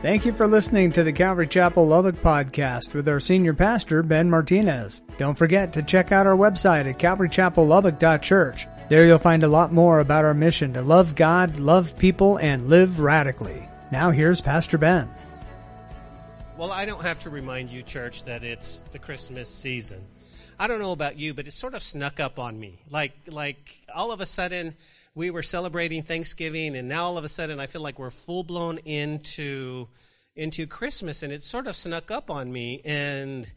Thank you for listening to the Calvary Chapel Lubbock podcast with our senior pastor, Ben Martinez. Don't forget to check out our website at calvarychapellubbock.church. There you'll find a lot more about our mission to love God, love people, and live radically. Now here's Pastor Ben. Well, I don't have to remind you, church, that it's the Christmas season. I don't know about you, but it sort of snuck up on me. Like, like all of a sudden, we were celebrating Thanksgiving, and now all of a sudden I feel like we're full blown into into Christmas, and it sort of snuck up on me. And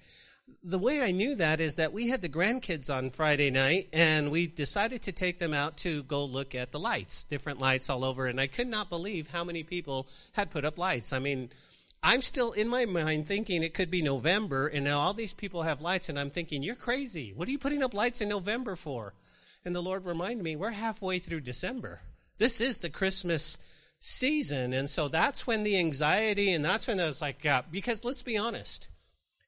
the way I knew that is that we had the grandkids on Friday night, and we decided to take them out to go look at the lights, different lights all over. And I could not believe how many people had put up lights. I mean, I'm still in my mind thinking it could be November, and now all these people have lights, and I'm thinking, you're crazy. What are you putting up lights in November for? And the Lord reminded me, we're halfway through December. This is the Christmas season. And so that's when the anxiety and that's when it's like, yeah, because let's be honest.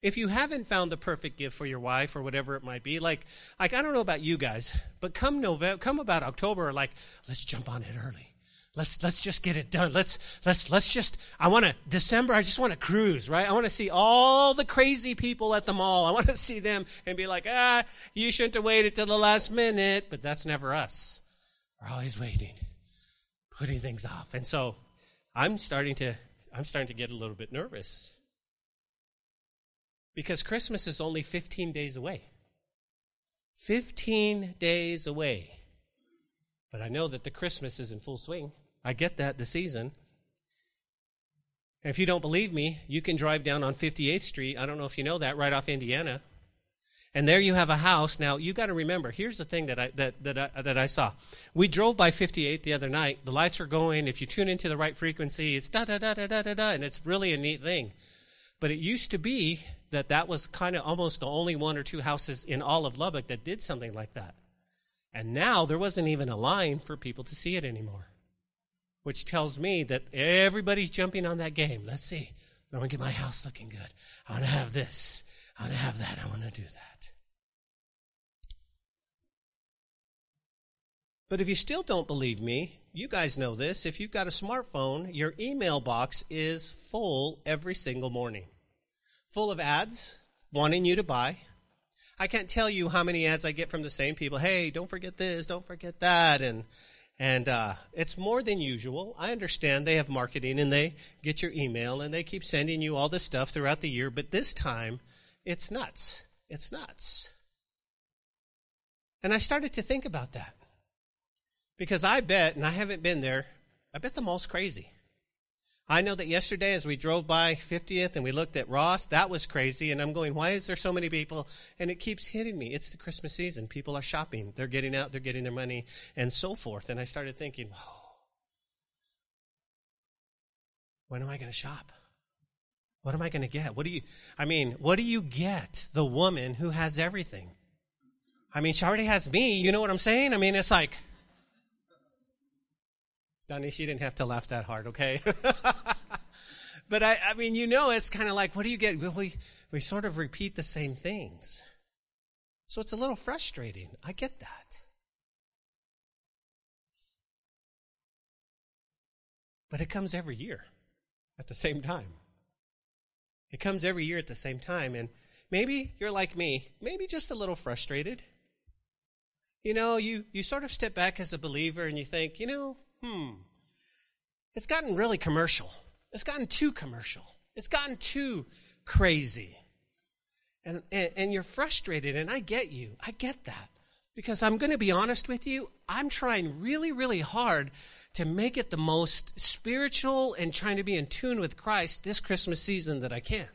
If you haven't found the perfect gift for your wife or whatever it might be, like, like I don't know about you guys, but come November, come about October, like, let's jump on it early. Let's let's just get it done. Let's let's let's just I want to December I just want to cruise, right? I want to see all the crazy people at the mall. I want to see them and be like, "Ah, you shouldn't have waited till the last minute." But that's never us. We're always waiting, putting things off. And so I'm starting to I'm starting to get a little bit nervous. Because Christmas is only 15 days away. 15 days away. But I know that the Christmas is in full swing. I get that, the season. And if you don't believe me, you can drive down on 58th Street. I don't know if you know that, right off Indiana. And there you have a house. Now, you got to remember, here's the thing that I, that, that, I, that I saw. We drove by 58 the other night. The lights are going. If you tune into the right frequency, it's da da da da da da da, and it's really a neat thing. But it used to be that that was kind of almost the only one or two houses in all of Lubbock that did something like that. And now there wasn't even a line for people to see it anymore which tells me that everybody's jumping on that game. Let's see. I want to get my house looking good. I want to have this. I want to have that. I want to do that. But if you still don't believe me, you guys know this. If you've got a smartphone, your email box is full every single morning. Full of ads wanting you to buy. I can't tell you how many ads I get from the same people. Hey, don't forget this, don't forget that. And and uh, it's more than usual. I understand they have marketing and they get your email and they keep sending you all this stuff throughout the year, but this time it's nuts. It's nuts. And I started to think about that. Because I bet, and I haven't been there, I bet the mall's crazy. I know that yesterday as we drove by 50th and we looked at Ross, that was crazy. And I'm going, why is there so many people? And it keeps hitting me. It's the Christmas season. People are shopping. They're getting out. They're getting their money and so forth. And I started thinking, when am I going to shop? What am I going to get? What do you, I mean, what do you get the woman who has everything? I mean, she already has me. You know what I'm saying? I mean, it's like, Donnie, she didn't have to laugh that hard, okay? but I, I mean, you know, it's kind of like, what do you get? We, we sort of repeat the same things. So it's a little frustrating. I get that. But it comes every year at the same time. It comes every year at the same time. And maybe you're like me, maybe just a little frustrated. You know, you, you sort of step back as a believer and you think, you know, hmm, it's gotten really commercial. It's gotten too commercial. It's gotten too crazy. And, and, and you're frustrated, and I get you. I get that. Because I'm going to be honest with you, I'm trying really, really hard to make it the most spiritual and trying to be in tune with Christ this Christmas season that I can.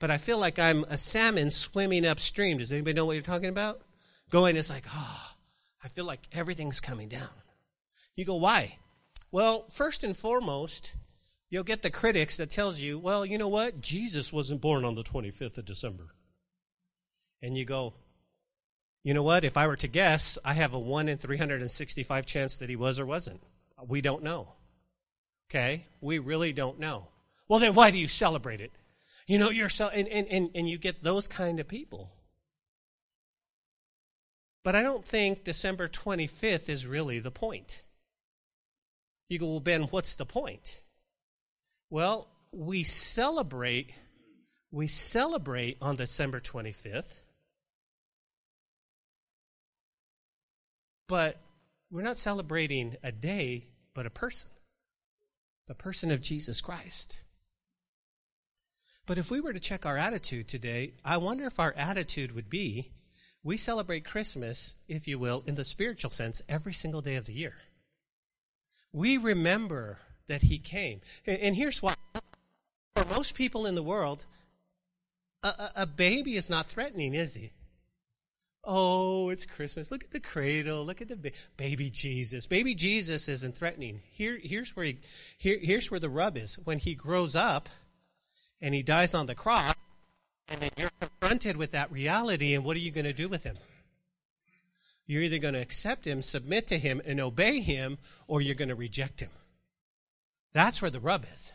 But I feel like I'm a salmon swimming upstream. Does anybody know what you're talking about? Going, it's like, oh, I feel like everything's coming down. You go, why? Well, first and foremost, you'll get the critics that tells you, well, you know what? Jesus wasn't born on the 25th of December. And you go, you know what? If I were to guess, I have a 1 in 365 chance that he was or wasn't. We don't know. Okay? We really don't know. Well, then why do you celebrate it? You know, you're so, and, and, and, and you get those kind of people. But I don't think December 25th is really the point. You go, well, Ben, what's the point? Well, we celebrate we celebrate on December 25th. But we're not celebrating a day, but a person. The person of Jesus Christ. But if we were to check our attitude today, I wonder if our attitude would be we celebrate Christmas, if you will, in the spiritual sense, every single day of the year. We remember that He came. And here's why. For most people in the world, a, a, baby is not threatening, is he? Oh, it's Christmas. Look at the cradle. Look at the ba- baby Jesus. Baby Jesus isn't threatening. Here, here's where he, here, here's where the rub is. When he grows up, and he dies on the cross, and then you're confronted with that reality, and what are you going to do with him? You're either going to accept him, submit to him, and obey him, or you're going to reject him. That's where the rub is.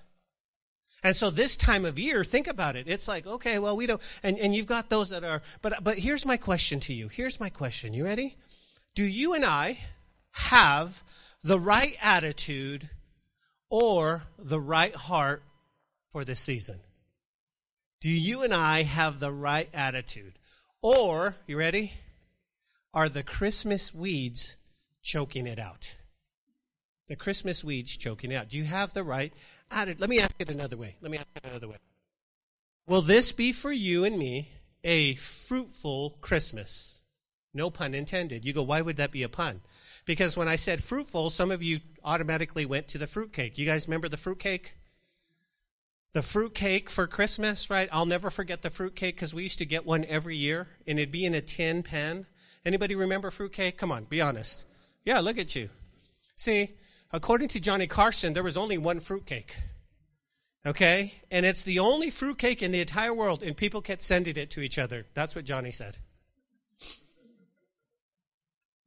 And so this time of year, think about it. It's like, okay, well, we don't, and, and you've got those that are, but, but here's my question to you. Here's my question. You ready? Do you and I have the right attitude or the right heart for this season? Do you and I have the right attitude? Or, you ready? Are the Christmas weeds choking it out? The Christmas weeds choking it out. Do you have the right attitude? Let me ask it another way. Let me ask it another way. Will this be for you and me a fruitful Christmas? No pun intended. You go, why would that be a pun? Because when I said fruitful, some of you automatically went to the fruitcake. You guys remember the fruitcake? The fruit cake for Christmas, right? I'll never forget the fruit cake because we used to get one every year and it'd be in a tin pan. Anybody remember fruit cake? Come on, be honest. Yeah, look at you. See, according to Johnny Carson, there was only one fruit cake. Okay? And it's the only fruit cake in the entire world and people kept sending it to each other. That's what Johnny said.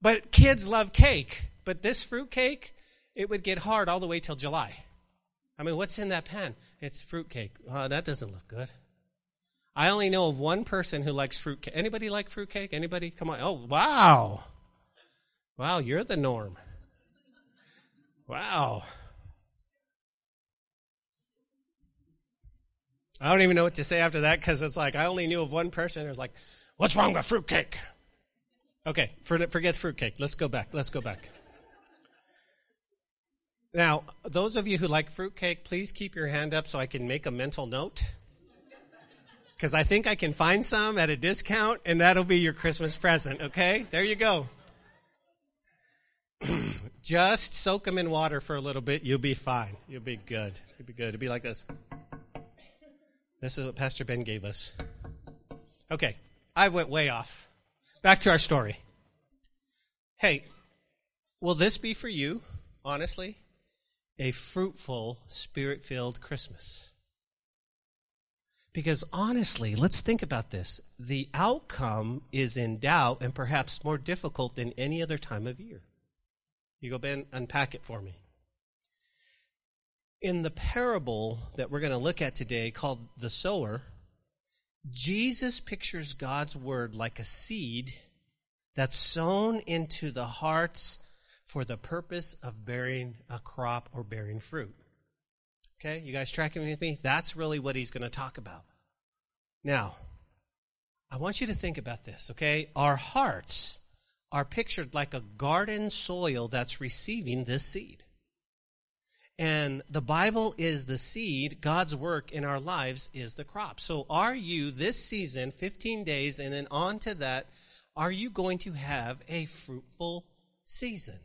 But kids love cake. But this fruit cake, it would get hard all the way till July. I mean, what's in that pan? It's fruitcake. Oh, that doesn't look good. I only know of one person who likes fruitcake. Anybody like fruitcake? Anybody? Come on. Oh, wow. Wow, you're the norm. Wow. I don't even know what to say after that because it's like I only knew of one person who's like, "What's wrong with fruitcake?" Okay, forget fruitcake. Let's go back. Let's go back. Now, those of you who like fruitcake, please keep your hand up so I can make a mental note. Because I think I can find some at a discount, and that'll be your Christmas present, okay? There you go. Just soak them in water for a little bit. You'll be fine. You'll be good. You'll be good. It'll be like this. This is what Pastor Ben gave us. Okay, I went way off. Back to our story. Hey, will this be for you, honestly? a fruitful, spirit filled Christmas. Because honestly, let's think about this. The outcome is in doubt and perhaps more difficult than any other time of year. You go, Ben, unpack it for me. In the parable that we're going to look at today called the sower, Jesus pictures God's word like a seed that's sown into the hearts for the purpose of bearing a crop or bearing fruit. Okay, you guys tracking with me? That's really what he's going to talk about. Now, I want you to think about this, okay? Our hearts are pictured like a garden soil that's receiving this seed. And the Bible is the seed, God's work in our lives is the crop. So are you this season, 15 days, and then on to that, are you going to have a fruitful season?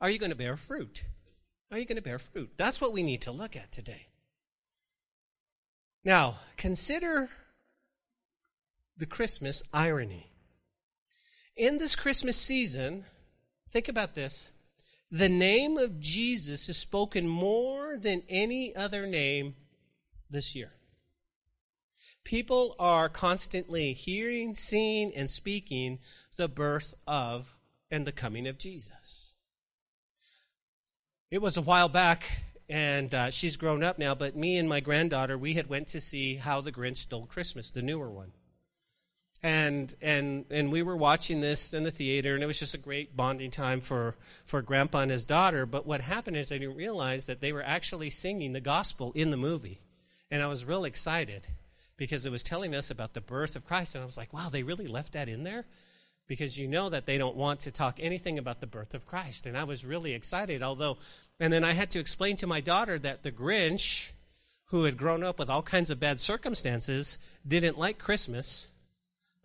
Are you going to bear fruit? Are you going to bear fruit? That's what we need to look at today. Now, consider the Christmas irony. In this Christmas season, think about this. The name of Jesus is spoken more than any other name this year. People are constantly hearing, seeing, and speaking the birth of and the coming of Jesus. It was a while back, and uh, she's grown up now. But me and my granddaughter, we had went to see How the Grinch Stole Christmas, the newer one. and and and we were watching this in the theater and it was just a great bonding time for for grandpa and his daughter but what happened is i didn't realize that they were actually singing the gospel in the movie and i was real excited because it was telling us about the birth of christ and i was like wow they really left that in there because you know that they don't want to talk anything about the birth of christ and i was really excited although and then i had to explain to my daughter that the grinch who had grown up with all kinds of bad circumstances didn't like christmas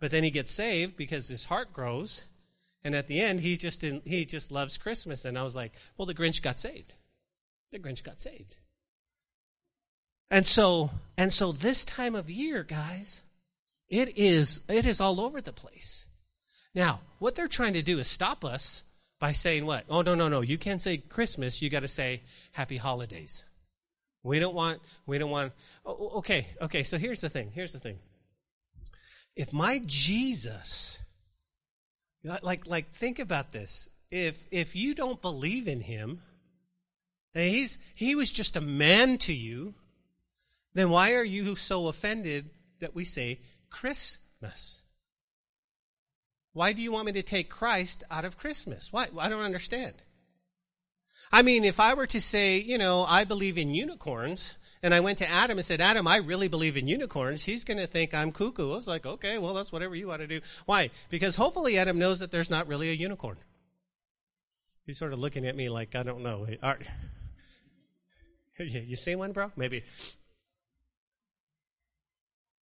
but then he gets saved because his heart grows. And at the end, he just in, he just loves Christmas. And I was like, well, the Grinch got saved. The Grinch got saved. And so, and so this time of year, guys, it is, it is all over the place. Now, what they're trying to do is stop us by saying what? Oh, no, no, no. You can't say Christmas. You got to say happy holidays. We don't want, we don't want, oh, oh, okay, okay. So here's the thing. Here's the thing if my Jesus, like, like, think about this. If, if you don't believe in him, and he's, he was just a man to you, then why are you so offended that we say Christmas? Why do you want me to take Christ out of Christmas? Why? I don't understand. I mean, if I were to say, you know, I believe in unicorns, and I went to Adam and said, Adam, I really believe in unicorns. He's going to think I'm cuckoo. I was like, okay, well, that's whatever you want to do. Why? Because hopefully Adam knows that there's not really a unicorn. He's sort of looking at me like, I don't know. You see one, bro? Maybe.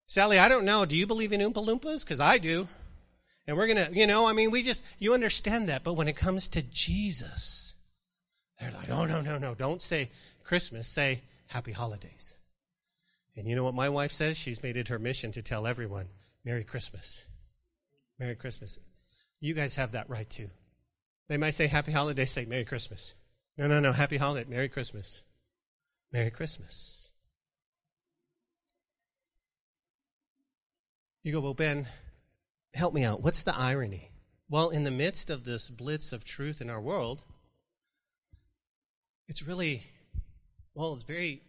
Sally, I don't know. Do you believe in Oompa Loompas? Because I do. And we're going to, you know, I mean, we just, you understand that. But when it comes to Jesus, they're like, oh, no, no, no. Don't say Christmas. Say happy holidays. And you know what my wife says? She's made it her mission to tell everyone, Merry Christmas. Merry Christmas. You guys have that right too. They might say happy holidays, say Merry Christmas. No, no, no, happy holiday, Merry Christmas. Merry Christmas. You go, well, Ben, help me out. What's the irony? Well, in the midst of this blitz of truth in our world, it's really well, it's very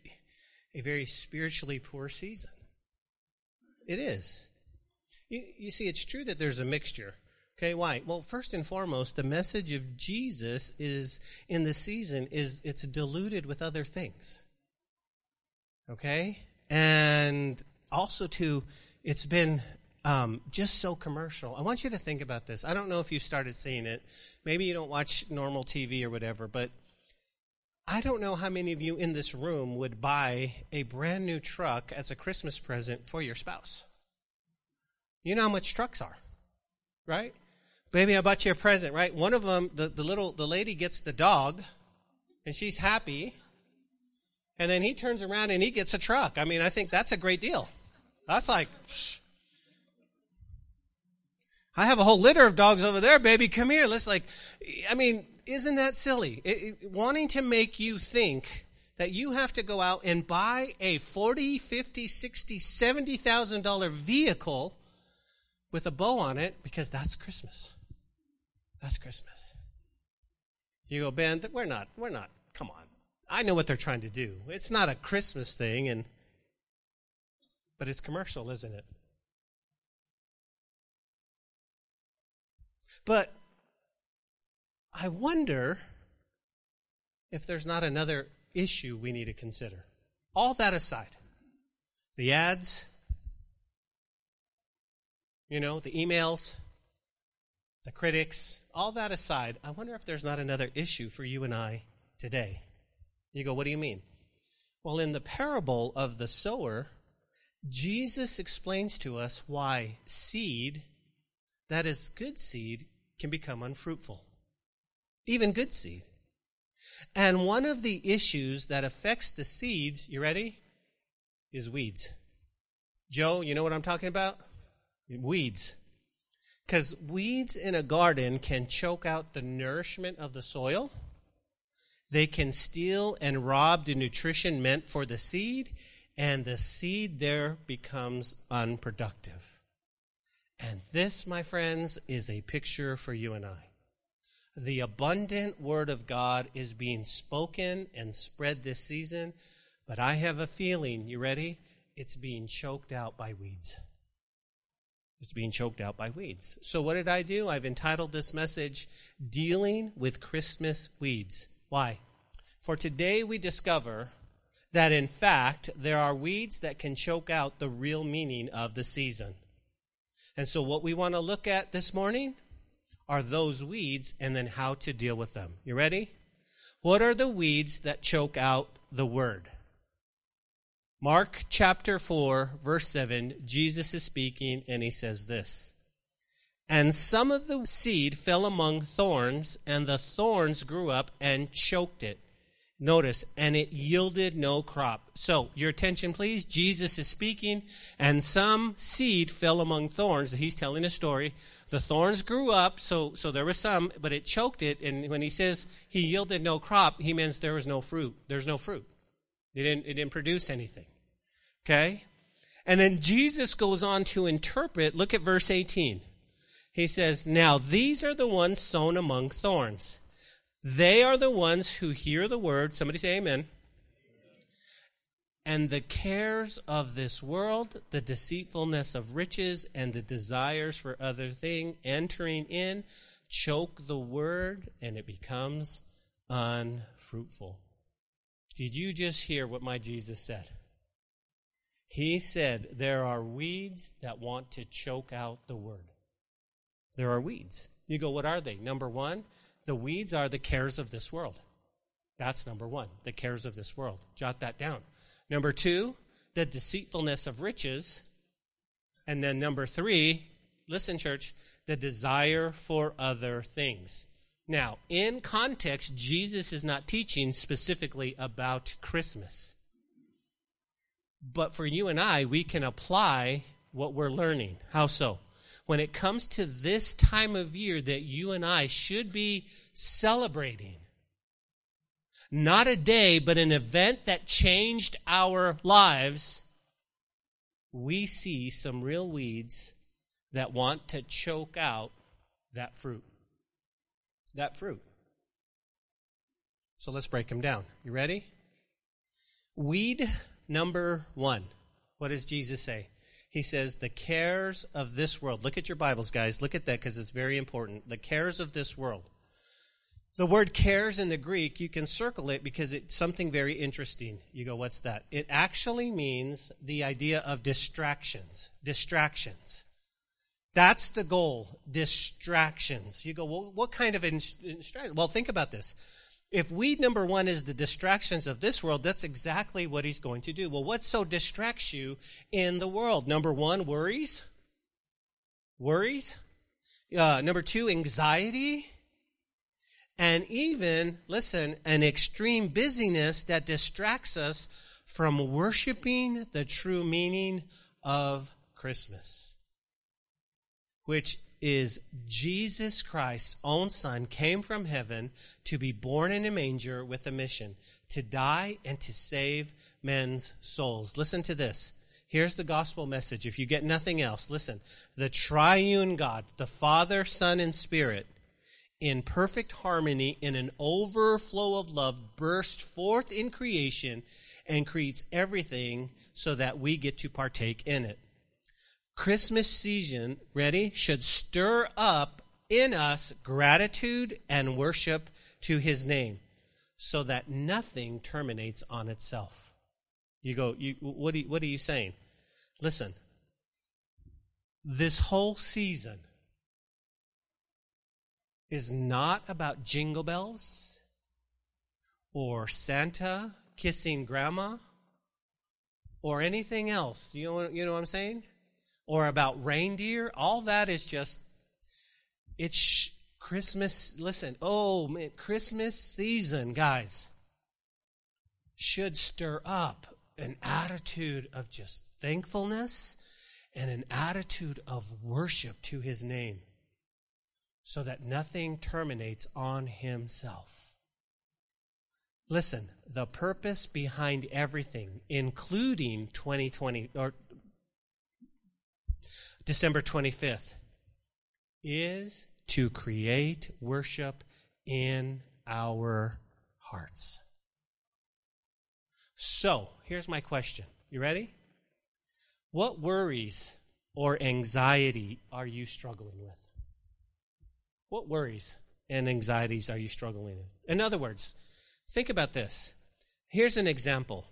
a very spiritually poor season. It is. You, you see, it's true that there's a mixture. Okay, why? Well, first and foremost, the message of Jesus is in the season is it's diluted with other things. Okay, and also too, it's been um, just so commercial. I want you to think about this. I don't know if you started seeing it. Maybe you don't watch normal TV or whatever, but I don't know how many of you in this room would buy a brand new truck as a Christmas present for your spouse. You know how much trucks are, right? Baby, I bought you a present, right? One of them, the, the little, the lady gets the dog and she's happy. And then he turns around and he gets a truck. I mean, I think that's a great deal. That's like, psh. I have a whole litter of dogs over there, baby. Come here. Let's like, I mean, isn't that silly? It, it, wanting to make you think that you have to go out and buy a 40, 50, 60, 70,000 dollar vehicle with a bow on it because that's Christmas. That's Christmas. You go, Ben, we're not, we're not, come on. I know what they're trying to do. It's not a Christmas thing and but it's commercial, isn't it? But I wonder if there's not another issue we need to consider. All that aside, the ads, you know, the emails, the critics, all that aside, I wonder if there's not another issue for you and I today. You go, what do you mean? Well, in the parable of the sower, Jesus explains to us why seed, that is good seed, can become unfruitful even good seed. And one of the issues that affects the seeds, you ready? Is weeds. Joe, you know what I'm talking about? Weeds. Because weeds in a garden can choke out the nourishment of the soil. They can steal and rob the nutrition meant for the seed, and the seed there becomes unproductive. And this, my friends, is a picture for you and I the abundant word of God is being spoken and spread this season, but I have a feeling, you ready? It's being choked out by weeds. It's being choked out by weeds. So what did I do? I've entitled this message, Dealing with Christmas Weeds. Why? For today we discover that in fact there are weeds that can choke out the real meaning of the season. And so what we want to look at this morning are those weeds and then how to deal with them. You ready? What are the weeds that choke out the word? Mark chapter 4, verse 7, Jesus is speaking and he says this. And some of the seed fell among thorns, and the thorns grew up and choked it. Notice, and it yielded no crop. So, your attention please. Jesus is speaking, and some seed fell among thorns. He's telling a story. The thorns grew up, so, so there was some, but it choked it. And when he says he yielded no crop, he means there was no fruit. There's no fruit. It didn't, it didn't produce anything. Okay? And then Jesus goes on to interpret. Look at verse 18. He says, Now these are the ones sown among thorns. They are the ones who hear the word. Somebody say amen. And the cares of this world, the deceitfulness of riches, and the desires for other things entering in, choke the word, and it becomes unfruitful. Did you just hear what my Jesus said? He said there are weeds that want to choke out the word. There are weeds. You go, what are they? Number one, the weeds are the cares of this world. That's number one, the cares of this world. Jot that down. Number two, the deceitfulness of riches. And then number three, listen, church, the desire for other things. Now, in context, Jesus is not teaching specifically about Christmas. But for you and I, we can apply what we're learning. How so? When it comes to this time of year that you and I should be celebrating, not a day, but an event that changed our lives, we see some real weeds that want to choke out that fruit. That fruit. So let's break them down. You ready? Weed number one. What does Jesus say? He says, the cares of this world. Look at your Bibles, guys. Look at that because it's very important. The cares of this world. The word cares in the Greek, you can circle it because it's something very interesting. You go, what's that? It actually means the idea of distractions. Distractions. That's the goal. Distractions. You go, well, what kind of distraction? Well, think about this. If weed number one is the distractions of this world, that's exactly what he's going to do. Well, what so distracts you in the world? Number one, worries. Worries. Uh, number two, anxiety. And even, listen, an extreme busyness that distracts us from worshiping the true meaning of Christmas, which is Jesus Christ's own son came from heaven to be born in a manger with a mission to die and to save men's souls. Listen to this. Here's the gospel message. If you get nothing else, listen. The triune God, the Father, Son, and Spirit, in perfect harmony, in an overflow of love, burst forth in creation and creates everything so that we get to partake in it. Christmas season, ready, should stir up in us gratitude and worship to his name so that nothing terminates on itself. You go, you, what, are what are you saying? Listen, this whole season is not about jingle bells or Santa kissing grandma or anything else. You know, you know what I'm saying? Or about reindeer, all that is just, it's Christmas. Listen, oh, man, Christmas season, guys, should stir up an attitude of just thankfulness and an attitude of worship to his name so that nothing terminates on himself. Listen, the purpose behind everything, including 2020 or December 25th, is to create worship in our hearts. So, here's my question. You ready? What worries or anxiety are you struggling with? What worries and anxieties are you struggling with? In other words, think about this. Here's an example.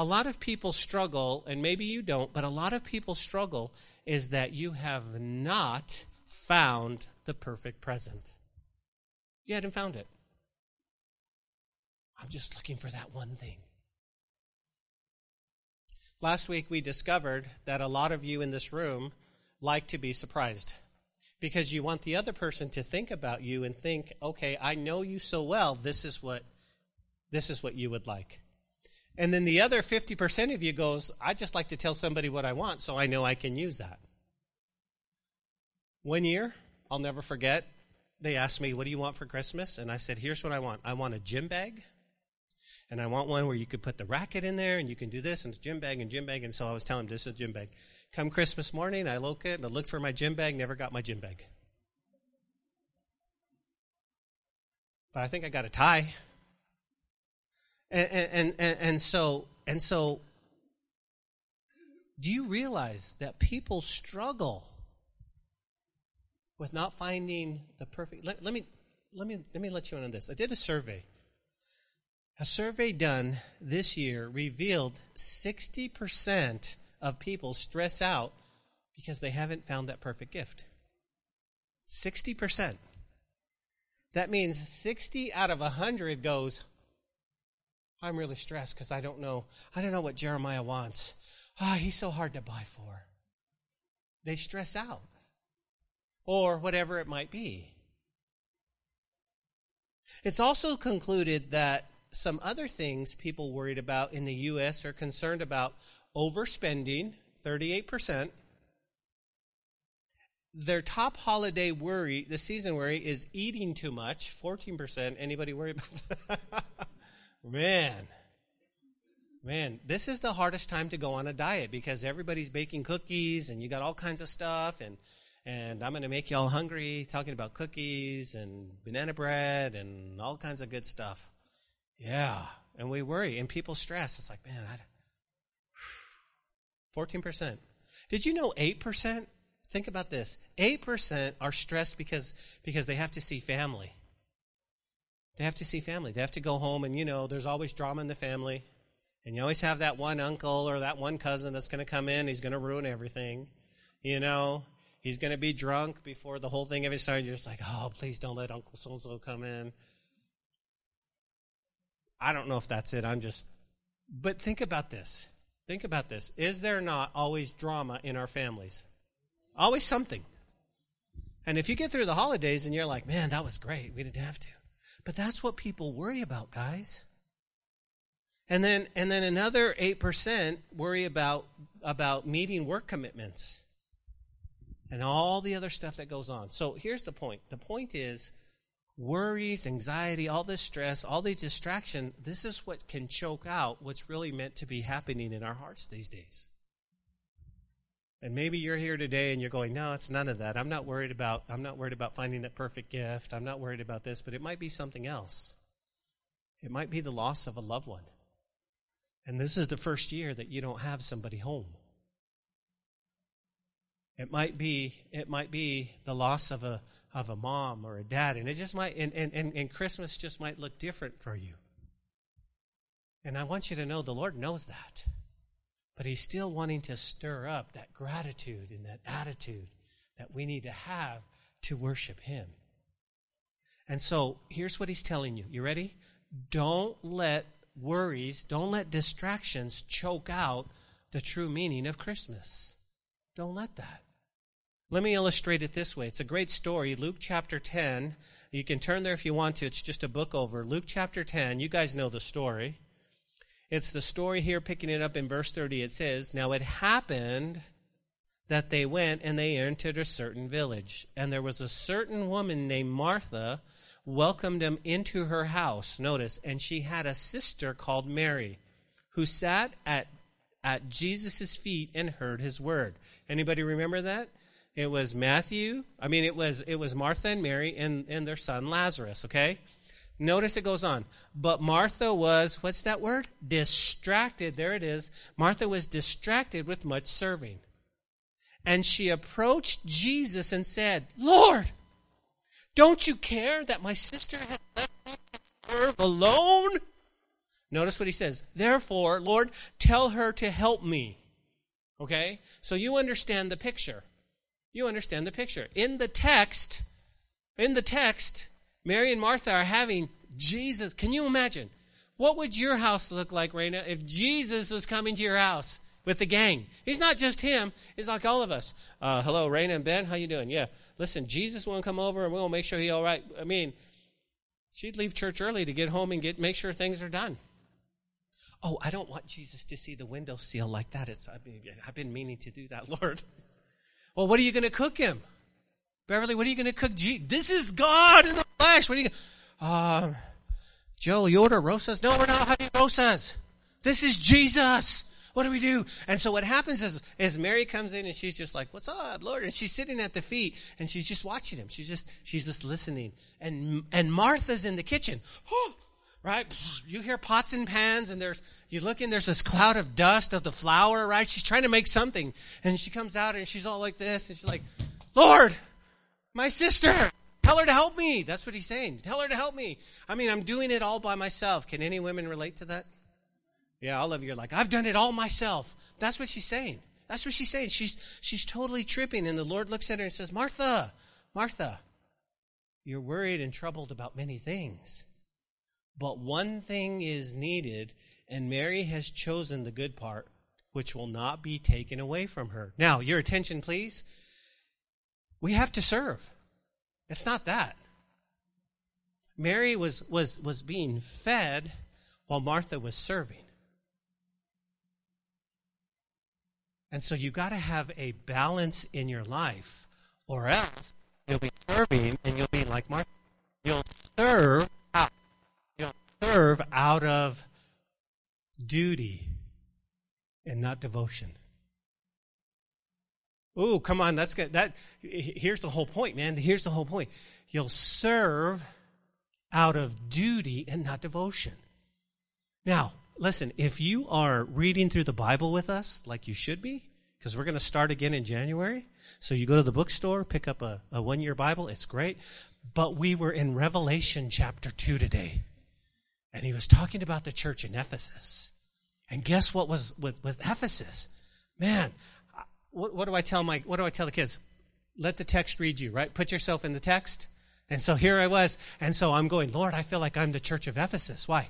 A lot of people struggle, and maybe you don't, but a lot of people struggle is that you have not found the perfect present. You hadn't found it. I'm just looking for that one thing. Last week we discovered that a lot of you in this room like to be surprised because you want the other person to think about you and think, okay, I know you so well, this is what, this is what you would like. And then the other 50% of you goes, I just like to tell somebody what I want so I know I can use that. One year, I'll never forget, they asked me, What do you want for Christmas? And I said, Here's what I want I want a gym bag. And I want one where you could put the racket in there and you can do this and it's gym bag and gym bag. And so I was telling them, This is a gym bag. Come Christmas morning, I look it and I looked for my gym bag, never got my gym bag. But I think I got a tie. And, and, and, and so, and so, do you realize that people struggle with not finding the perfect. Let, let, me let me let me let you in on this. I did a survey. A survey done this year revealed 60% of people stress out because they haven't found that perfect gift. 60%. That means 60 out of 100 goes, I'm really stressed because I don't know. I don't know what Jeremiah wants. Ah, oh, he's so hard to buy for. They stress out or whatever it might be. It's also concluded that some other things people worried about in the U.S. are concerned about overspending, 38%. Their top holiday worry, the season worry, is eating too much, 14%. Anybody worry about that? Man. Man, this is the hardest time to go on a diet because everybody's baking cookies and you got all kinds of stuff and and I'm going to make you all hungry talking about cookies and banana bread and all kinds of good stuff. Yeah. And we worry and people stress. It's like, man, I, 14%. Did you know 8%? Think about this. 8% are stressed because, because they have to see family. They have to see family. They have to go home and, you know, there's always drama in the family. And you always have that one uncle or that one cousin that's going to come in. He's going to ruin everything. You know, he's going to be drunk before the whole thing ever started. You're just like, oh, please don't let Uncle So and so come in. I don't know if that's it. I'm just, but think about this. Think about this. Is there not always drama in our families? Always something. And if you get through the holidays and you're like, man, that was great. We didn't have to. But that's what people worry about, guys. And then, and then another 8% worry about, about meeting work commitments and all the other stuff that goes on. So here's the point. The point is worries, anxiety, all this stress, all these distraction, this is what can choke out what's really meant to be happening in our hearts these days. And maybe you're here today and you're going, no, it's none of that. I'm not worried about, I'm not worried about finding that perfect gift. I'm not worried about this, but it might be something else. It might be the loss of a loved one. And this is the first year that you don't have somebody home. It might be it might be the loss of a of a mom or a dad, and it just might and, and, and, and Christmas just might look different for you. And I want you to know the Lord knows that. But He's still wanting to stir up that gratitude and that attitude that we need to have to worship Him. And so here's what He's telling you. You ready? Don't let worries, don't let distractions choke out the true meaning of Christmas. Don't let that. Let me illustrate it this way. It's a great story. Luke chapter 10. You can turn there if you want to. It's just a book over. Luke chapter 10. You guys know the story. It's the story here, picking it up in verse 30. It says, Now it happened that they went and they entered a certain village. And there was a certain woman named Martha welcomed them into her house. Notice, and she had a sister called Mary who sat at, at Jesus' feet and heard his word. Anybody remember that? It was Matthew. I mean, it was, it was Martha and Mary and, and their son Lazarus, okay? Notice it goes on. But Martha was, what's that word? Distracted. There it is. Martha was distracted with much serving. And she approached Jesus and said, Lord, don't you care that my sister has left me to serve alone? Notice what he says. Therefore, Lord, tell her to help me. Okay? So you understand the picture. You understand the picture. In the text, in the text, Mary and Martha are having Jesus. Can you imagine? What would your house look like, Raina, if Jesus was coming to your house with the gang? He's not just him. He's like all of us. Uh, hello, Raina and Ben. How you doing? Yeah. Listen, Jesus won't come over and we'll make sure he's all right. I mean, she'd leave church early to get home and get make sure things are done. Oh, I don't want Jesus to see the window seal like that. It's, I mean, I've been meaning to do that, Lord. Well, what are you going to cook him? Beverly, what are you going to cook? Gee, this is God in the flesh. What are you Gonna, uh, Joe, you order Rosa's? No, we're not having Rosa's. This is Jesus. What do we do? And so what happens is, is Mary comes in and she's just like, what's up, Lord? And she's sitting at the feet and she's just watching him. She's just, she's just listening. And, and Martha's in the kitchen. Right? You hear pots and pans, and there's you look in. There's this cloud of dust of the flour, right? She's trying to make something, and she comes out and she's all like this, and she's like, "Lord, my sister, tell her to help me." That's what he's saying. Tell her to help me. I mean, I'm doing it all by myself. Can any women relate to that? Yeah, all of you are like, "I've done it all myself." That's what she's saying. That's what she's saying. She's she's totally tripping, and the Lord looks at her and says, "Martha, Martha, you're worried and troubled about many things." But one thing is needed, and Mary has chosen the good part, which will not be taken away from her. Now, your attention, please. We have to serve. It's not that. Mary was, was, was being fed while Martha was serving. And so you got to have a balance in your life, or else you'll be serving and you'll be like Martha. You'll serve out You'll serve out of duty and not devotion. Ooh, come on, that's good. That here's the whole point, man. Here's the whole point. You'll serve out of duty and not devotion. Now, listen, if you are reading through the Bible with us, like you should be, because we're going to start again in January. So you go to the bookstore, pick up a, a one year Bible, it's great. But we were in Revelation chapter 2 today. And he was talking about the church in Ephesus. And guess what was with, with Ephesus? Man, what, what do I tell my, what do I tell the kids? Let the text read you, right? Put yourself in the text. And so here I was. And so I'm going, Lord, I feel like I'm the church of Ephesus. Why?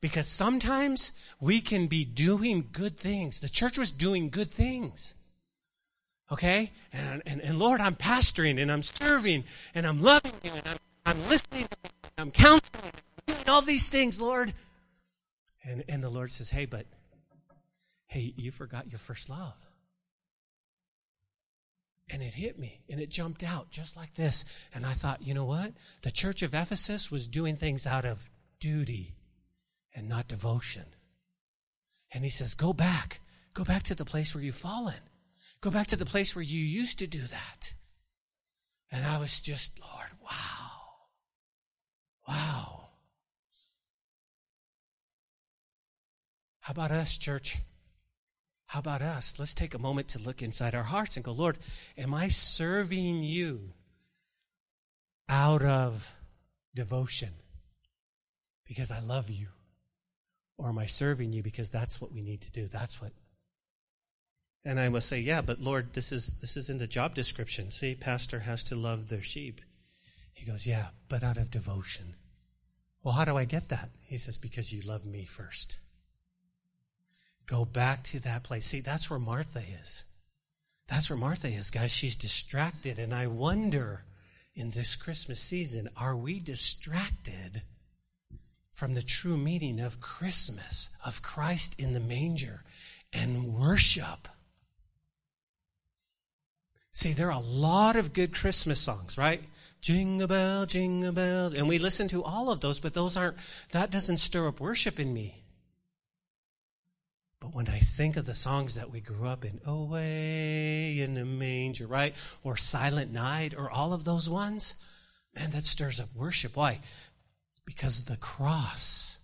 Because sometimes we can be doing good things. The church was doing good things. Okay? And, and, and Lord, I'm pastoring and I'm serving and I'm loving you and I'm, I'm listening, and I'm counseling, doing all these things, Lord. And, and the Lord says, Hey, but, hey, you forgot your first love. And it hit me and it jumped out just like this. And I thought, you know what? The church of Ephesus was doing things out of duty and not devotion. And he says, Go back. Go back to the place where you've fallen. Go back to the place where you used to do that. And I was just, Lord, wow. Wow. How about us, church? How about us? Let's take a moment to look inside our hearts and go, Lord, am I serving you out of devotion because I love you? Or am I serving you because that's what we need to do? That's what. And I must say, yeah, but Lord, this is this is in the job description. See, pastor has to love their sheep. He goes, yeah, but out of devotion. Well, how do I get that? He says, because you love me first. Go back to that place. See, that's where Martha is. That's where Martha is, guys. She's distracted. And I wonder in this Christmas season, are we distracted from the true meaning of Christmas, of Christ in the manger and worship? See, there are a lot of good Christmas songs, right? Jingle bell, jingle bell. And we listen to all of those, but those aren't, that doesn't stir up worship in me. But when I think of the songs that we grew up in, Away in the Manger, right? Or Silent Night, or all of those ones, man, that stirs up worship. Why? Because the cross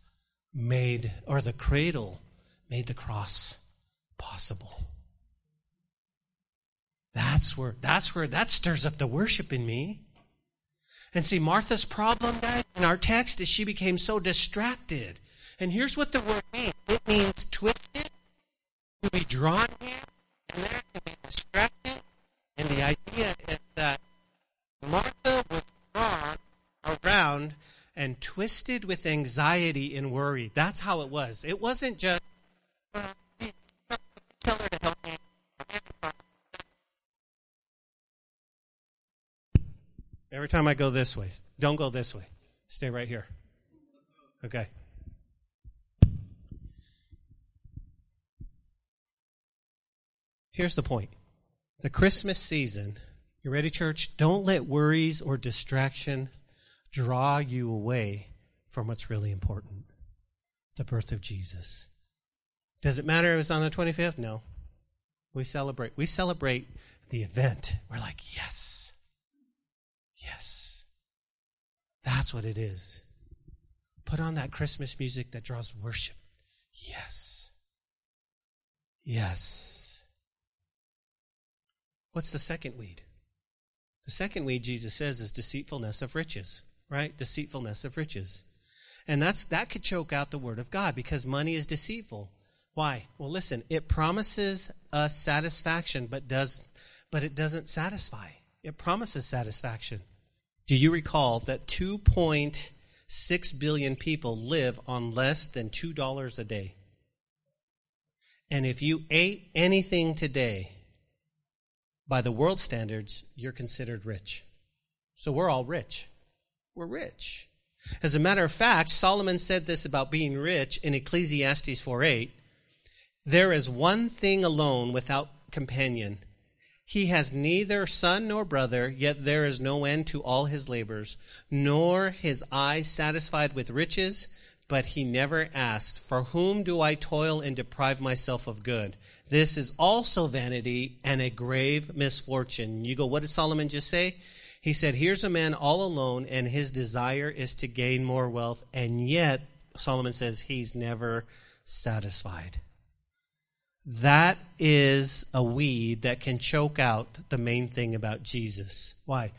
made, or the cradle made the cross possible. That's where, that's where, that stirs up the worship in me. And see, Martha's problem, guys, in our text is she became so distracted. And here's what the word means. It means twisted, to be drawn here, and there to be distracted. And the idea is that Martha was drawn around and twisted with anxiety and worry. That's how it was. It wasn't just, tell her to help me. Every time I go this way, don't go this way. Stay right here. Okay. Here's the point the Christmas season, you ready, church? Don't let worries or distraction draw you away from what's really important the birth of Jesus. Does it matter if it's on the 25th? No. We celebrate. We celebrate the event. We're like, yes. Yes. That's what it is. Put on that Christmas music that draws worship. Yes. Yes. What's the second weed? The second weed, Jesus says, is deceitfulness of riches, right? Deceitfulness of riches. And that's, that could choke out the word of God because money is deceitful. Why? Well, listen, it promises us satisfaction, but does, but it doesn't satisfy. It promises satisfaction. Do you recall that 2.6 billion people live on less than $2 a day? And if you ate anything today, by the world standards, you're considered rich. So we're all rich. We're rich. As a matter of fact, Solomon said this about being rich in Ecclesiastes 4 8. There is one thing alone without companion. He has neither son nor brother, yet there is no end to all his labors, nor his eyes satisfied with riches, but he never asked, For whom do I toil and deprive myself of good? This is also vanity and a grave misfortune. You go, what did Solomon just say? He said, Here's a man all alone, and his desire is to gain more wealth, and yet, Solomon says, he's never satisfied. That is a weed that can choke out the main thing about Jesus. Why?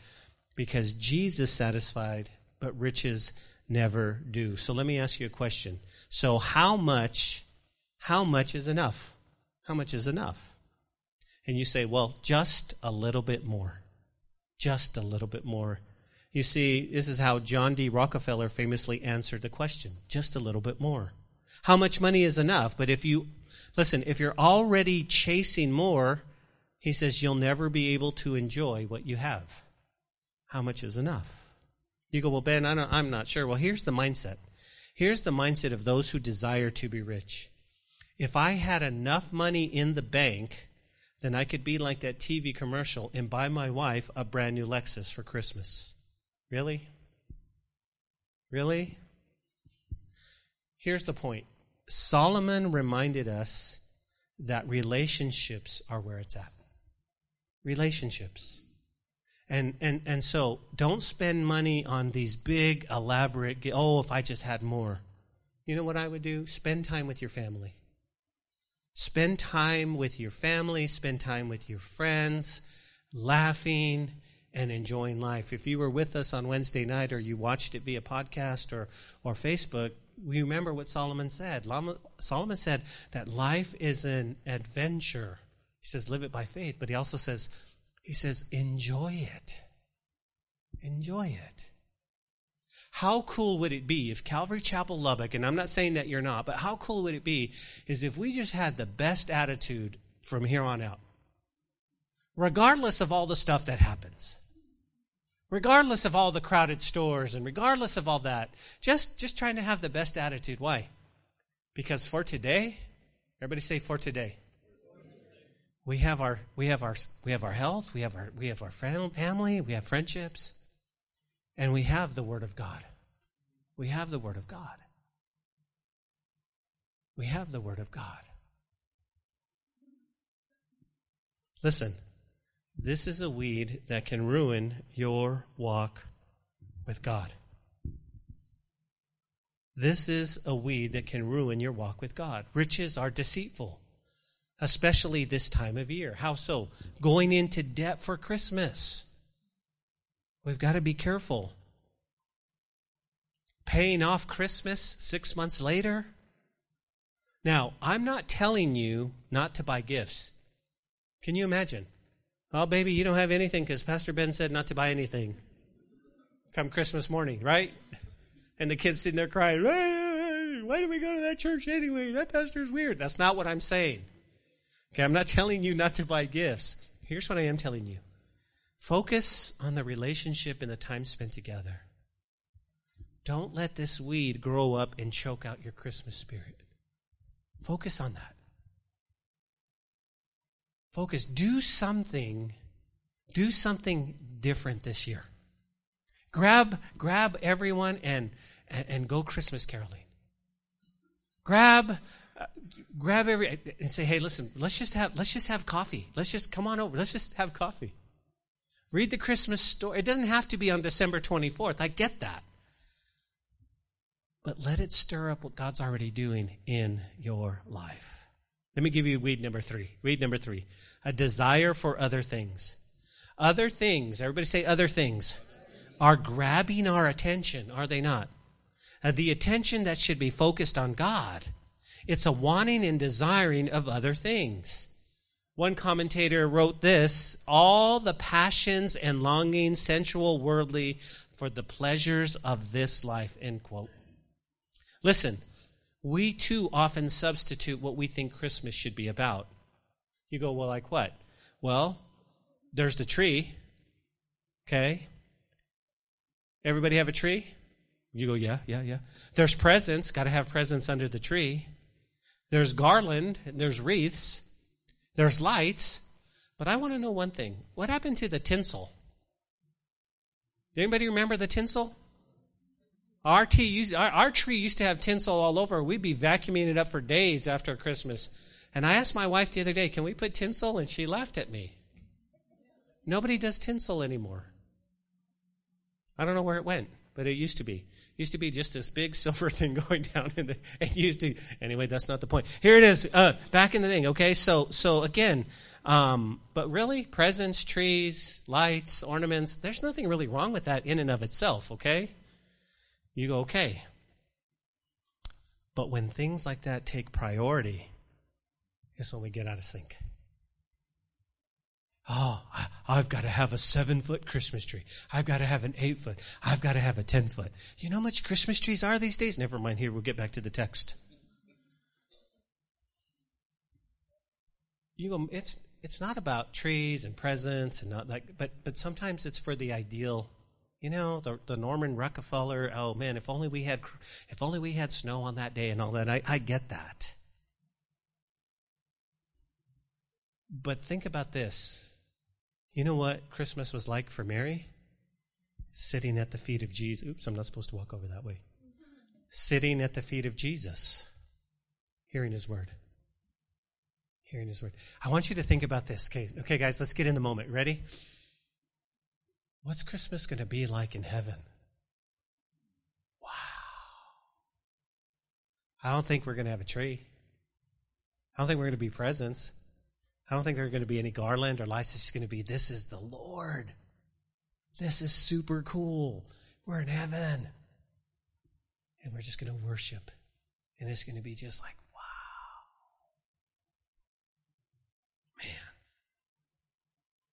Because Jesus satisfied, but riches never do. So let me ask you a question. So how much, how much is enough? How much is enough? And you say, well, just a little bit more. Just a little bit more. You see, this is how John D. Rockefeller famously answered the question. Just a little bit more. How much money is enough? But if you Listen, if you're already chasing more, he says you'll never be able to enjoy what you have. How much is enough? You go, well, Ben, I am not sure. Well, here's the mindset. Here's the mindset of those who desire to be rich. If I had enough money in the bank, then I could be like that TV commercial and buy my wife a brand new Lexus for Christmas. Really? Really? Here's the point Solomon reminded us that relationships are where it's at. Relationships. And, and, and so don't spend money on these big, elaborate, oh, if I just had more. You know what I would do? Spend time with your family. Spend time with your family, spend time with your friends, laughing and enjoying life. If you were with us on Wednesday night or you watched it via podcast or, or Facebook, we remember what Solomon said. Solomon said that life is an adventure. He says, live it by faith, but he also says, he says, enjoy it. Enjoy it. How cool would it be if Calvary Chapel Lubbock, and I'm not saying that you're not, but how cool would it be is if we just had the best attitude from here on out? Regardless of all the stuff that happens regardless of all the crowded stores and regardless of all that, just, just trying to have the best attitude. Why? Because for today, everybody say for today. We have our we have our we have our health, we have our we have our family, we have friendships, and we have the word of God. We have the word of God. We have the word of God. Listen, this is a weed that can ruin your walk with God. This is a weed that can ruin your walk with God. Riches are deceitful. Especially this time of year. How so? Going into debt for Christmas. We've got to be careful. Paying off Christmas six months later. Now, I'm not telling you not to buy gifts. Can you imagine? Oh, baby, you don't have anything because Pastor Ben said not to buy anything. Come Christmas morning, right? And the kids sitting there crying, why do we go to that church anyway? That pastor's weird. That's not what I'm saying. Okay, I'm not telling you not to buy gifts. Here's what I am telling you focus on the relationship and the time spent together. Don't let this weed grow up and choke out your Christmas spirit. Focus on that. Focus. Do something. Do something different this year. Grab, grab everyone and, and, and go Christmas caroling. Grab, grab every and say, hey, listen, let's just have let's just have coffee. Let's just come on over. Let's just have coffee. Read the Christmas story. It doesn't have to be on December 24th. I get that. But let it stir up what God's already doing in your life. Let me give you weed number three. Weed number three. A desire for other things. Other things, everybody say other things, are grabbing our attention, are they not? Uh, the attention that should be focused on God. It's a wanting and desiring of other things. One commentator wrote this all the passions and longings, sensual, worldly, for the pleasures of this life, end quote. Listen, we too often substitute what we think Christmas should be about. You go, well, like what? Well, there's the tree. Okay. Everybody have a tree? You go, yeah, yeah, yeah. There's presents, got to have presents under the tree. There's garland, and there's wreaths, there's lights. But I want to know one thing. What happened to the tinsel? Anybody remember the tinsel? Our, used, our, our tree used to have tinsel all over. We'd be vacuuming it up for days after Christmas. And I asked my wife the other day, can we put tinsel? And she laughed at me. Nobody does tinsel anymore. I don't know where it went, but it used to be used to be just this big silver thing going down in the it used to anyway that's not the point. Here it is uh, back in the thing okay? So so again um, but really presents trees lights ornaments there's nothing really wrong with that in and of itself okay? You go okay. But when things like that take priority is when we get out of sync Oh, I've got to have a seven foot Christmas tree. I've got to have an eight foot. I've got to have a ten foot. You know how much Christmas trees are these days? Never mind here. We'll get back to the text. You it's, it's not about trees and presents and not like, but, but sometimes it's for the ideal. You know, the, the Norman Rockefeller, oh man, if only we had, if only we had snow on that day and all that. I, I get that. But think about this. You know what Christmas was like for Mary? Sitting at the feet of Jesus. Oops, I'm not supposed to walk over that way. Sitting at the feet of Jesus, hearing his word. Hearing his word. I want you to think about this. Okay, okay guys, let's get in the moment. Ready? What's Christmas going to be like in heaven? Wow. I don't think we're going to have a tree. I don't think we're going to be presents. I don't think there are going to be any garland or lights. It's just going to be, this is the Lord. This is super cool. We're in heaven. And we're just going to worship. And it's going to be just like, wow. Man.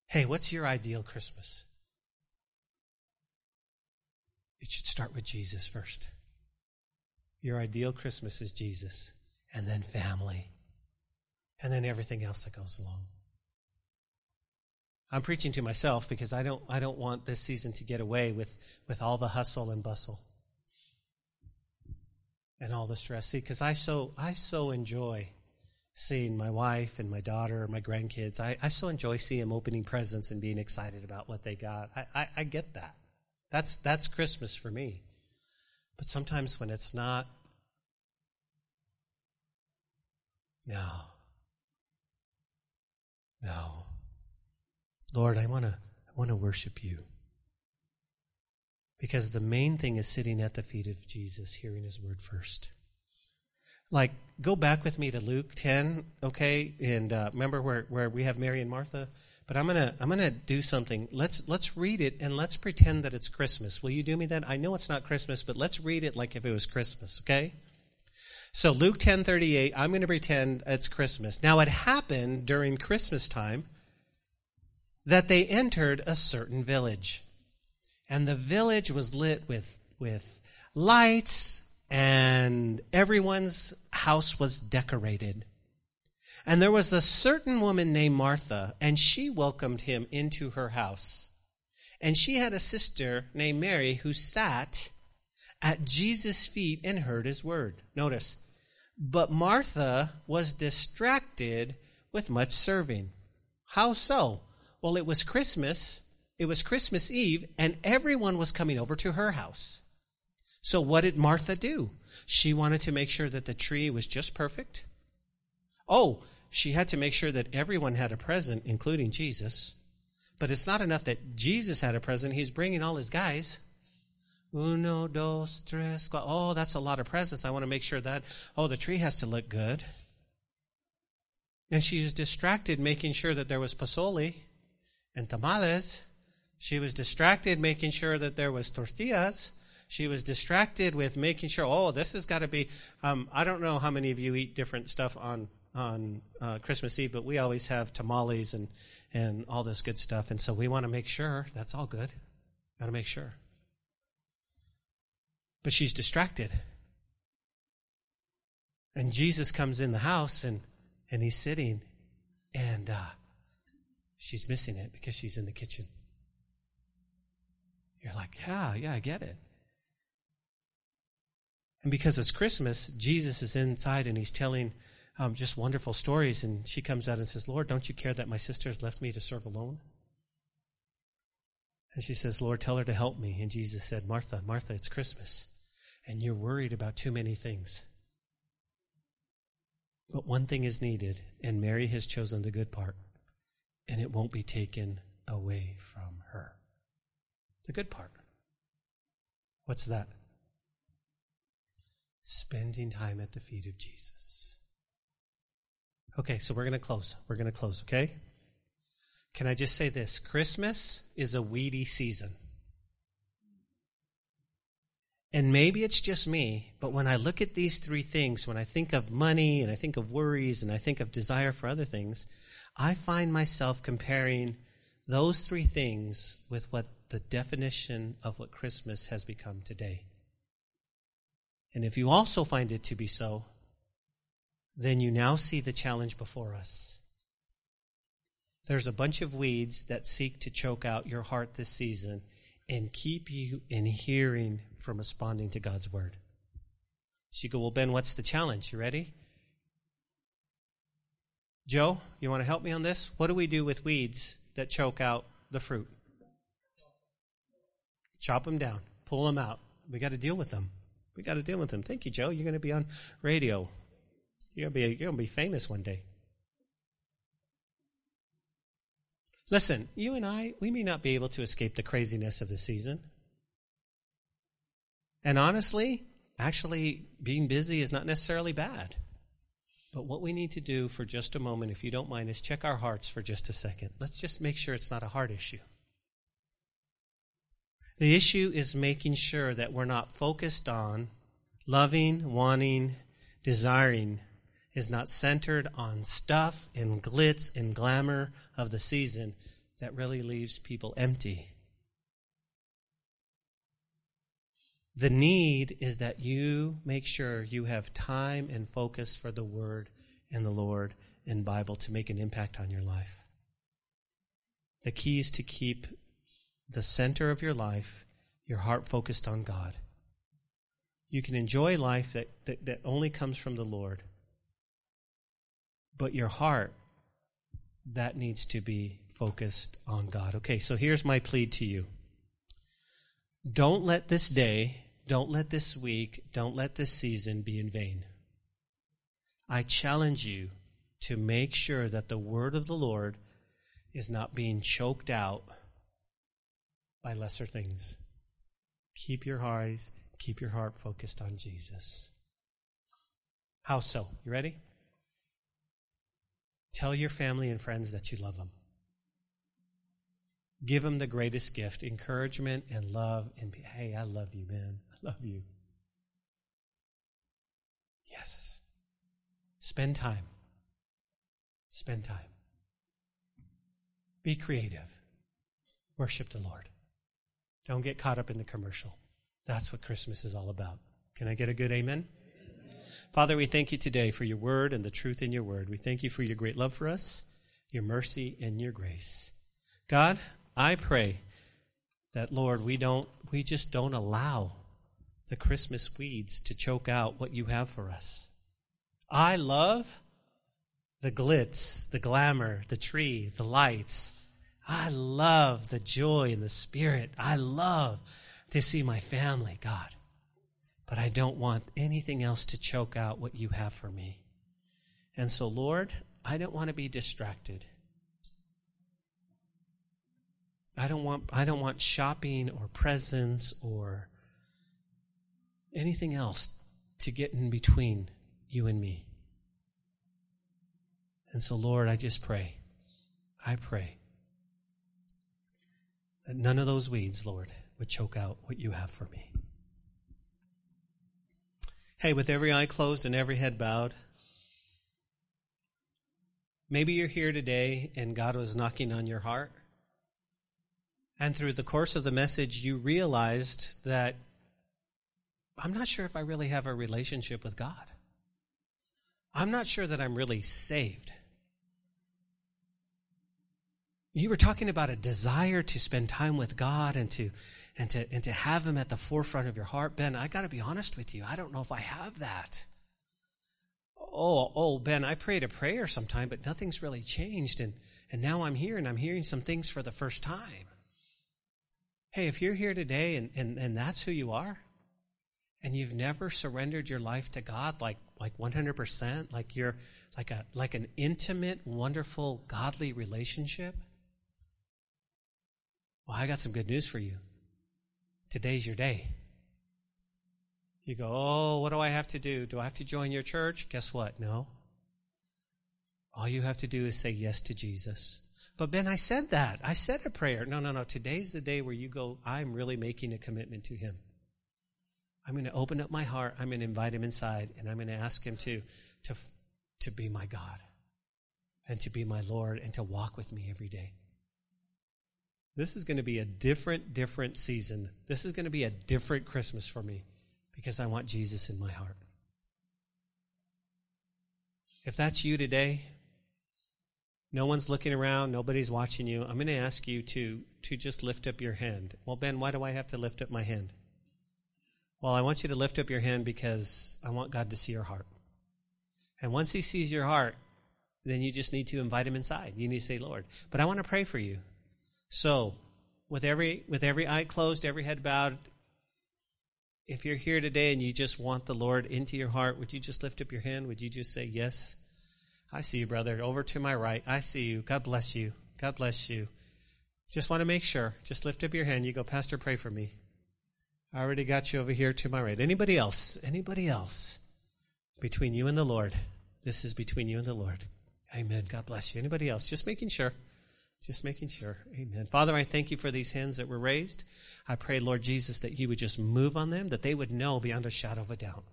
Hey, what's your ideal Christmas? It should start with Jesus first. Your ideal Christmas is Jesus, and then family, and then everything else that goes along. I'm preaching to myself because I don't, I don't want this season to get away with, with all the hustle and bustle and all the stress. See, because I so, I so enjoy seeing my wife and my daughter, my grandkids. I, I so enjoy seeing them opening presents and being excited about what they got. I, I, I get that. That's, that's Christmas for me. But sometimes when it's not, no, no. Lord, I want to I want to worship you. Because the main thing is sitting at the feet of Jesus, hearing his word first. Like, go back with me to Luke 10, okay? And uh, remember where, where we have Mary and Martha? But I'm gonna I'm gonna do something. Let's let's read it and let's pretend that it's Christmas. Will you do me that? I know it's not Christmas, but let's read it like if it was Christmas, okay? So Luke 10:38, I'm going to pretend it's Christmas. Now it happened during Christmas time that they entered a certain village. And the village was lit with with lights and everyone's house was decorated. And there was a certain woman named Martha, and she welcomed him into her house. And she had a sister named Mary who sat at Jesus' feet and heard his word. Notice, but Martha was distracted with much serving. How so? Well, it was Christmas. It was Christmas Eve, and everyone was coming over to her house. So what did Martha do? She wanted to make sure that the tree was just perfect. Oh, she had to make sure that everyone had a present, including Jesus. But it's not enough that Jesus had a present. He's bringing all his guys. Uno, dos, tres, cuatro. Oh, that's a lot of presents. I want to make sure that, oh, the tree has to look good. And she was distracted making sure that there was pozole and tamales. She was distracted making sure that there was tortillas. She was distracted with making sure, oh, this has got to be. Um, I don't know how many of you eat different stuff on on uh, Christmas Eve, but we always have tamales and and all this good stuff, and so we want to make sure that's all good. Got to make sure. But she's distracted. And Jesus comes in the house and, and he's sitting and uh, she's missing it because she's in the kitchen. You're like, yeah, yeah, I get it. And because it's Christmas, Jesus is inside and he's telling um, just wonderful stories. And she comes out and says, Lord, don't you care that my sister has left me to serve alone? And she says, Lord, tell her to help me. And Jesus said, Martha, Martha, it's Christmas. And you're worried about too many things. But one thing is needed, and Mary has chosen the good part, and it won't be taken away from her. The good part. What's that? Spending time at the feet of Jesus. Okay, so we're going to close. We're going to close, okay? Can I just say this? Christmas is a weedy season. And maybe it's just me, but when I look at these three things, when I think of money and I think of worries and I think of desire for other things, I find myself comparing those three things with what the definition of what Christmas has become today. And if you also find it to be so, then you now see the challenge before us. There's a bunch of weeds that seek to choke out your heart this season and keep you in hearing from responding to God's word. So you go, well, Ben, what's the challenge? You ready? Joe, you want to help me on this? What do we do with weeds that choke out the fruit? Chop them down, pull them out. We got to deal with them. We got to deal with them. Thank you, Joe. You're going to be on radio. You're going to be, you're going to be famous one day. Listen, you and I, we may not be able to escape the craziness of the season. And honestly, actually, being busy is not necessarily bad. But what we need to do for just a moment, if you don't mind, is check our hearts for just a second. Let's just make sure it's not a heart issue. The issue is making sure that we're not focused on loving, wanting, desiring is not centered on stuff and glitz and glamour of the season that really leaves people empty. The need is that you make sure you have time and focus for the Word and the Lord and Bible to make an impact on your life. The key is to keep the center of your life, your heart focused on God. You can enjoy life that, that, that only comes from the Lord but your heart, that needs to be focused on God. Okay, so here's my plea to you. Don't let this day, don't let this week, don't let this season be in vain. I challenge you to make sure that the word of the Lord is not being choked out by lesser things. Keep your eyes, keep your heart focused on Jesus. How so? You ready? Tell your family and friends that you love them. Give them the greatest gift encouragement and love. And hey, I love you, man. I love you. Yes. Spend time. Spend time. Be creative. Worship the Lord. Don't get caught up in the commercial. That's what Christmas is all about. Can I get a good amen? Father, we thank you today for your word and the truth in your word. We thank you for your great love for us, your mercy, and your grace. God, I pray that, Lord, we don't, we just don't allow the Christmas weeds to choke out what you have for us. I love the glitz, the glamour, the tree, the lights. I love the joy and the spirit. I love to see my family, God. But I don't want anything else to choke out what you have for me. And so, Lord, I don't want to be distracted. I don't want I don't want shopping or presents or anything else to get in between you and me. And so, Lord, I just pray, I pray that none of those weeds, Lord, would choke out what you have for me. Hey, with every eye closed and every head bowed, maybe you're here today and God was knocking on your heart. And through the course of the message, you realized that I'm not sure if I really have a relationship with God. I'm not sure that I'm really saved. You were talking about a desire to spend time with God and to and to and to have him at the forefront of your heart. Ben, I got to be honest with you. I don't know if I have that. Oh, oh, Ben, I prayed a prayer sometime, but nothing's really changed and and now I'm here and I'm hearing some things for the first time. Hey, if you're here today and, and, and that's who you are, and you've never surrendered your life to God like like 100%, like you're like a like an intimate, wonderful, godly relationship, well, I got some good news for you. Today's your day. You go, oh, what do I have to do? Do I have to join your church? Guess what? No. All you have to do is say yes to Jesus. But Ben, I said that. I said a prayer. No, no, no. Today's the day where you go, I'm really making a commitment to Him. I'm going to open up my heart. I'm going to invite Him inside and I'm going to ask Him to, to, to be my God and to be my Lord and to walk with me every day. This is going to be a different, different season. This is going to be a different Christmas for me because I want Jesus in my heart. If that's you today, no one's looking around, nobody's watching you, I'm going to ask you to, to just lift up your hand. Well, Ben, why do I have to lift up my hand? Well, I want you to lift up your hand because I want God to see your heart. And once He sees your heart, then you just need to invite Him inside. You need to say, Lord, but I want to pray for you. So, with every with every eye closed, every head bowed, if you're here today and you just want the Lord into your heart, would you just lift up your hand? Would you just say yes? I see you, brother. Over to my right. I see you. God bless you. God bless you. Just want to make sure. Just lift up your hand. You go, Pastor, pray for me. I already got you over here to my right. Anybody else? Anybody else? Between you and the Lord. This is between you and the Lord. Amen. God bless you. Anybody else? Just making sure. Just making sure. Amen. Father, I thank you for these hands that were raised. I pray, Lord Jesus, that you would just move on them, that they would know beyond a shadow of a doubt.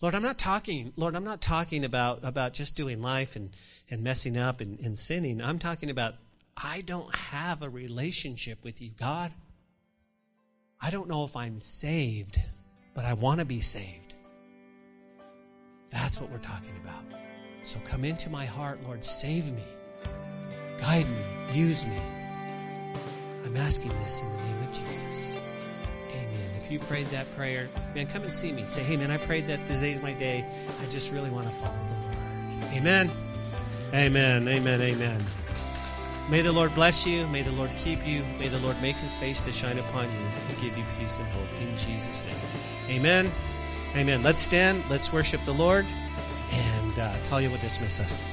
Lord, I'm not talking, Lord, I'm not talking about, about just doing life and, and messing up and, and sinning. I'm talking about I don't have a relationship with you, God. I don't know if I'm saved, but I want to be saved. That's what we're talking about. So come into my heart, Lord. Save me. Guide me. Use me. I'm asking this in the name of Jesus. Amen. If you prayed that prayer, man, come and see me. Say, hey, man, I prayed that today's my day. I just really want to follow the Lord. Amen. Amen. Amen. Amen. May the Lord bless you. May the Lord keep you. May the Lord make his face to shine upon you and give you peace and hope in Jesus' name. Amen. Amen. Let's stand. Let's worship the Lord. And uh, Talia will dismiss us.